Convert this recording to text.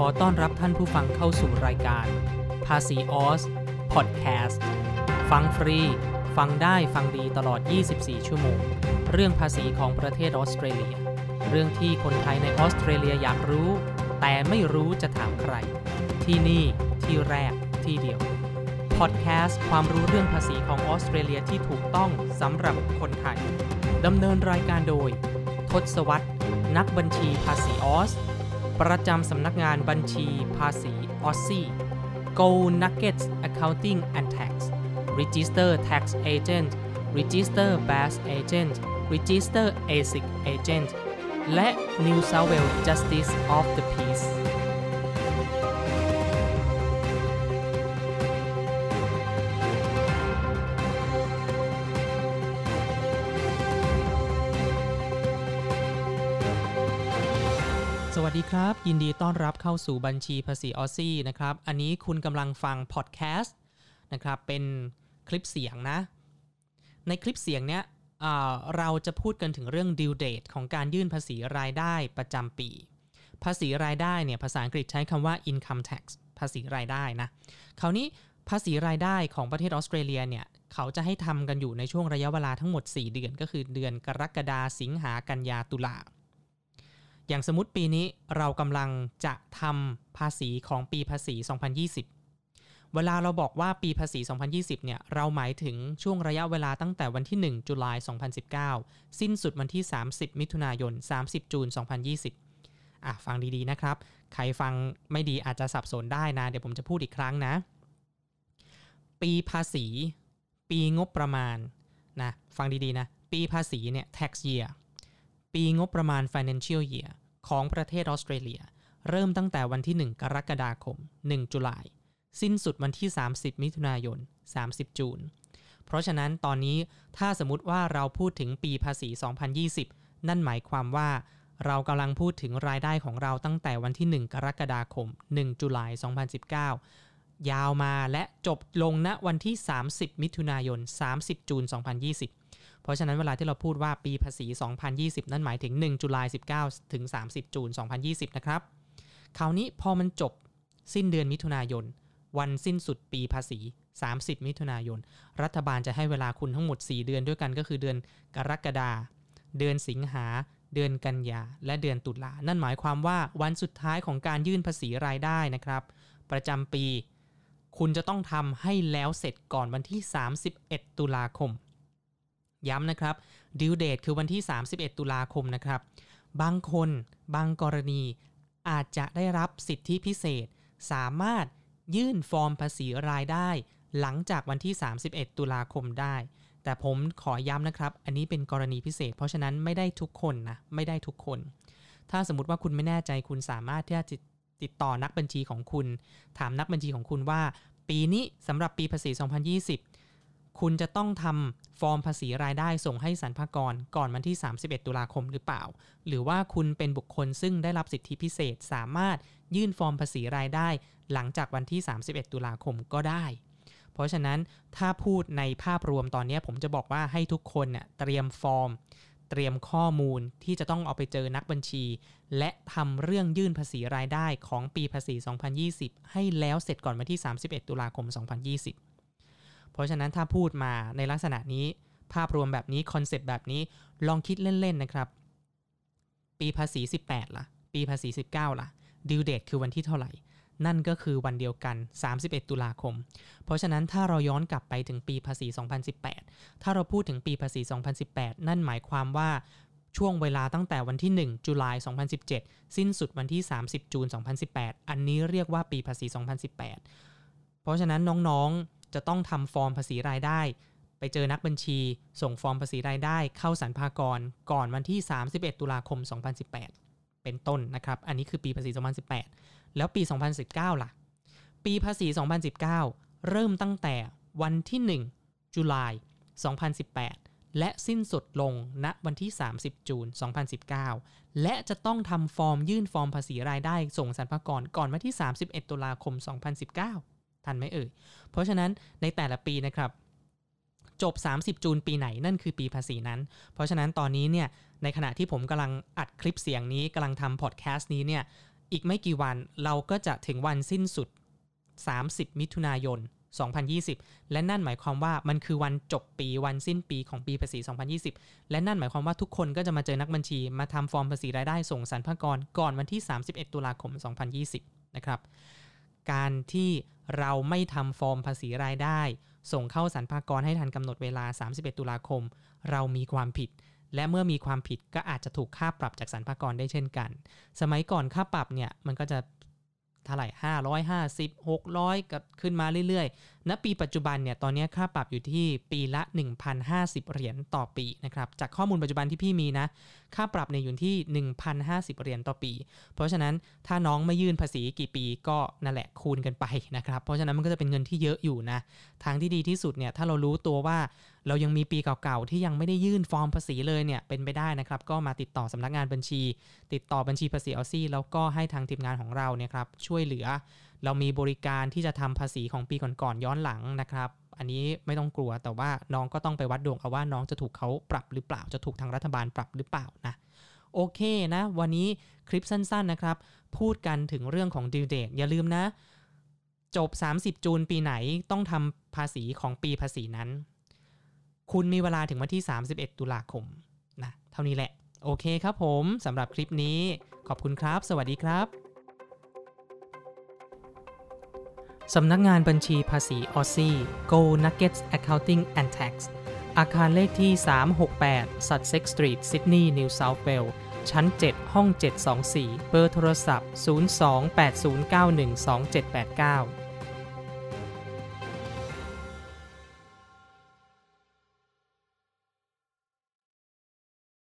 ขอต้อนรับท่านผู้ฟังเข้าสู่รายการ ภาษีออสพอดแคสต์ฟังฟรี ฟังได้ฟังดีตลอด 24 ชั่วโมง เรื่องภาษีของประเทศออสเตรเลีย เรื่องที่คนไทยในออสเตรเลียอยากรู้ แต่ไม่รู้จะถามใคร ที่นี่ที่แรกที่เดียวพอดแคสต์ความรู้เรื่องภาษีของออสเตรเลียที่ถูกต้องสำหรับคนไทยดำเนินรายการโดย ทศวรรษนักบัญชีภาษีออส ประจำสำนักงานบัญชีภาษีออสซี่ Go Nuggets Accounting and Tax Register Tax Agent Register Bass Agent Register ASIC Agent และ New South Wales Justice of the Peace สวัสดีครับ ยินดีต้อนรับเข้าสู่บัญชีภาษีออสซี่นะครับ อันนี้คุณกำลังฟังพอดแคสต์นะครับ เป็นคลิปเสียงนะ ในคลิปเสียงเนี้ยเราจะพูดกันถึงเรื่อง due date ของการยื่นภาษีรายได้ประจำปี ภาษีรายได้เนี่ยภาษาอังกฤษใช้คำว่า income tax ภาษีรายได้นะ คราวนี้ภาษีรายได้ของประเทศออสเตรเลียเนี่ยเขาจะให้ทำกันอยู่ในช่วงระยะเวลาทั้งหมด 4 เดือนก็คือเดือนกรกฎาสิงหากันยาตุลา อย่างสมมติปีนี้เรากำลังจะทำภาษีของปีภาษี 2020 เวลาเราบอกว่าปีภาษี 2020 เนี่ย เราหมายถึงช่วงระยะเวลาตั้งแต่วันที่ 1 จุลาย2019 สิ้นสุดวันที่ 30 มิถุนายน 30 จูน 2020 อะ ฟังดีๆนะครับ ใครฟังไม่ดีอาจจะสับสนได้นะ เดี๋ยวผมจะพูดอีกครั้งนะ ปีภาษี ปีงบประมาณ นะ ฟังดีๆนะ ปีภาษีเนี่ย tax year ปีงบประมาณ financial year ของประเทศออสเตรเลีย เริ่มตั้งแต่วันที่ 1 กรกฎาคม 1 จุลาย สิ้นสุดวันที่ 30 มิถุนายน 30 จูน เพราะฉะนั้นตอนนี้ถ้าสมมติว่าเราพูดถึงปีภาษี 2020 นั่นหมายความว่าเรากำลังพูดถึงรายได้ของเราตั้งแต่วันที่ 1 กรกฎาคม 1 จุลาย 2019 ยาวมาและจบลงณวันที่ 30 มิถุนายน 30 จูน 2020 เพราะฉะนั้นเวลาที่เราพูดว่าปีภาษี 2020 นั่นหมายถึง 1 จุลาย19 ถึง 30 จูน 2020 นะครับ คราวนี้พอมันจบสิ้นเดือนมิถุนายน วันสิ้นสุดปีภาษี 30 มิถุนายน รัฐบาลจะให้เวลาคุณทั้งหมด 4 เดือนด้วยกันก็คือเดือนกรกฎาเดือนสิงหา เดือนกันยา และเดือนตุลา นั่นหมายความว่าวันสุดท้ายของการยื่นภาษีรายได้นะครับ ประจำปี คุณจะต้องทำให้แล้วเสร็จก่อนวันที่ 31 ตุลาคม ย้ำนะครับดิวเดตคือวันที่ 31 ตุลาคมนะครับ บางคนบางกรณีอาจจะได้รับสิทธิพิเศษ สามารถยื่นฟอร์มภาษีรายได้ หลังจากวันที่ 31 ตุลาคมได้ แต่ผมขอย้ำนะครับ อันนี้เป็นกรณีพิเศษ เพราะฉะนั้นไม่ได้ทุกคนนะ ไม่ได้ทุกคน ถ้าสมมติว่าคุณไม่แน่ใจคุณสามารถที่จะติดต่อนักบัญชีของคุณ ถามนักบัญชีของคุณว่า ปีนี้สำหรับปีภาษี 2020 คุณจะต้องทำฟอร์มภาษีรายได้ส่งให้สรรพากรก่อนวันที่ 31 ตุลาคมหรือเปล่า หรือว่าคุณเป็นบุคคลซึ่งได้รับสิทธิพิเศษ สามารถยื่นฟอร์มภาษีรายได้ หลังจากวันที่ 31 ตุลาคมก็ได้ เพราะฉะนั้นถ้าพูดในภาพรวมตอนนี้ผมจะบอกว่าให้ทุกคนเนี่ยเตรียมฟอร์ม เตรียมข้อมูลที่จะต้องเอาไปเจอนักบัญชี และทำเรื่องยื่นภาษีรายได้ของปีภาษี 2020 ให้แล้วเสร็จก่อนวันที่ 31 ตุลาคม 2020 เพราะฉะนั้นถ้าพูดมาในลักษณะนี้ ภาพรวมแบบนี้คอนเซปต์แบบนี้ลองคิดเล่นๆนะครับ ปีภาษี 18ล่ะ ปีภาษี 19ล่ะ due date คือวันที่เท่าไหร่ นั่นก็คือวันเดียวกัน 31 ตุลาคม เพราะฉะนั้นถ้าเราย้อนกลับไปถึงปีภาษี 2018 ถ้าเราพูดถึงปีภาษี 2018 นั่นหมายความว่าช่วงเวลาตั้งแต่วันที่ 1 จุลาย2017 สิ้นสุดวันที่ 30 จูน 2018 อันนี้เรียกว่าปีภาษี 2018 เพราะฉะนั้นน้องๆ จะต้องทำฟอร์มภาษีรายได้ ไปเจอนักบัญชี ส่งฟอร์มภาษีรายได้ เข้าสรรพากรก่อนวันที่ 31 ตุลาคม 2018 เป็นต้นนะครับ อันนี้คือปีภาษี 2018 แล้วปี 2019 ล่ะ ปีภาษี 2019 เริ่มตั้งแต่วันที่ 1 จุลาย 2018 และสิ้นสุดลงณวันที่ 30 จูน 2019 และจะต้องทำฟอร์มยื่นฟอร์มภาษีรายได้ ส่งสรรพากรก่อนวันที่ 31 ตุลาคม 2019 ทันไหมเอ่ย เพราะฉะนั้นในแต่ละปีนะครับจบ 30 จูนปีไหนนั่นคือปีภาษีนั้น เพราะฉะนั้นตอนนี้เนี่ยในขณะที่ผมกำลังอัดคลิปเสียงนี้กำลังทำพอดแคสต์นี้เนี่ยอีกไม่กี่วันเราก็จะถึงวันสิ้นสุด 30 มิถุนายน 2020 และนั่นหมายความว่ามันคือวันจบปีวันสิ้นปีของปีภาษี 2020 และนั่นหมายความว่าทุกคนก็จะมาเจอนักบัญชีมาทำฟอร์มภาษีรายได้ส่งสรรพากรก่อนวันที่ 31 ตุลาคม 2020 นะครับ การที่ เราไม่ทำฟอร์มภาษีรายได้ ส่งเข้าสรรพากรให้ทันกำหนดเวลา 31 ตุลาคม เรามีความผิด และเมื่อมีความผิดก็อาจจะถูกค่าปรับจากสรรพากรได้เช่นกัน สมัยก่อนค่าปรับเนี่ยมันก็จะ เท่าไหร่550 600ก็ขึ้นมาเรื่อยๆณปีปัจจุบันเนี่ยตอนนี้ค่าปรับอยู่ที่ปีละ 1,050 เหรียญต่อปีนะครับจากข้อมูลปัจจุบันที่พี่มีนะ ค่าปรับเนี่ยอยู่ที่ 1,050 เหรียญต่อปี เพราะฉะนั้นถ้าน้องไม่ยื่นภาษีกี่ปีก็นั่นแหละคูณกันไปนะครับเพราะฉะนั้นมันก็จะเป็นเงินที่เยอะอยู่นะทางที่ดีที่สุดเนี่ยถ้าเรารู้ตัวว่า เรายังมีปีเก่าๆ ที่ยังไม่ได้ยื่นฟอร์มภาษีเลยเนี่ยเป็นไปได้นะครับ ก็มาติดต่อสำนักงานบัญชี ติดต่อบัญชีภาษีออซี่แล้วก็ให้ทางทีมงานของเราเนี่ยครับช่วยเหลือ เรามีบริการที่จะทำภาษีของปีก่อนๆย้อนหลังนะครับ อันนี้ไม่ต้องกลัวแต่ว่าน้องก็ต้องไปวัดดวงเอาว่าน้องจะถูกเขาปรับหรือเปล่าจะถูกทางรัฐบาลปรับหรือเปล่านะโอเคนะ วันนี้คลิปสั้นๆนะครับ พูดกันถึงเรื่องของดิวเดตอย่าลืมนะ จบ 30 จูนปีไหนต้องทำภาษีของปีภาษีนั้น คุณมีเวลาถึงวันที่ 31 ตุลาคมนะเท่านี้แหละ โอเคครับผมสำหรับคลิปนี้ขอบคุณครับ สวัสดีครับสำนักงานบัญชีภาษีออซี่ Go Nuggets Accounting and Tax อาคารเลขที่ 368 Sussex Street Sydney New South Wales ชั้น 7 ห้อง 724 เบอร์โทรศัพท์ 028091278 9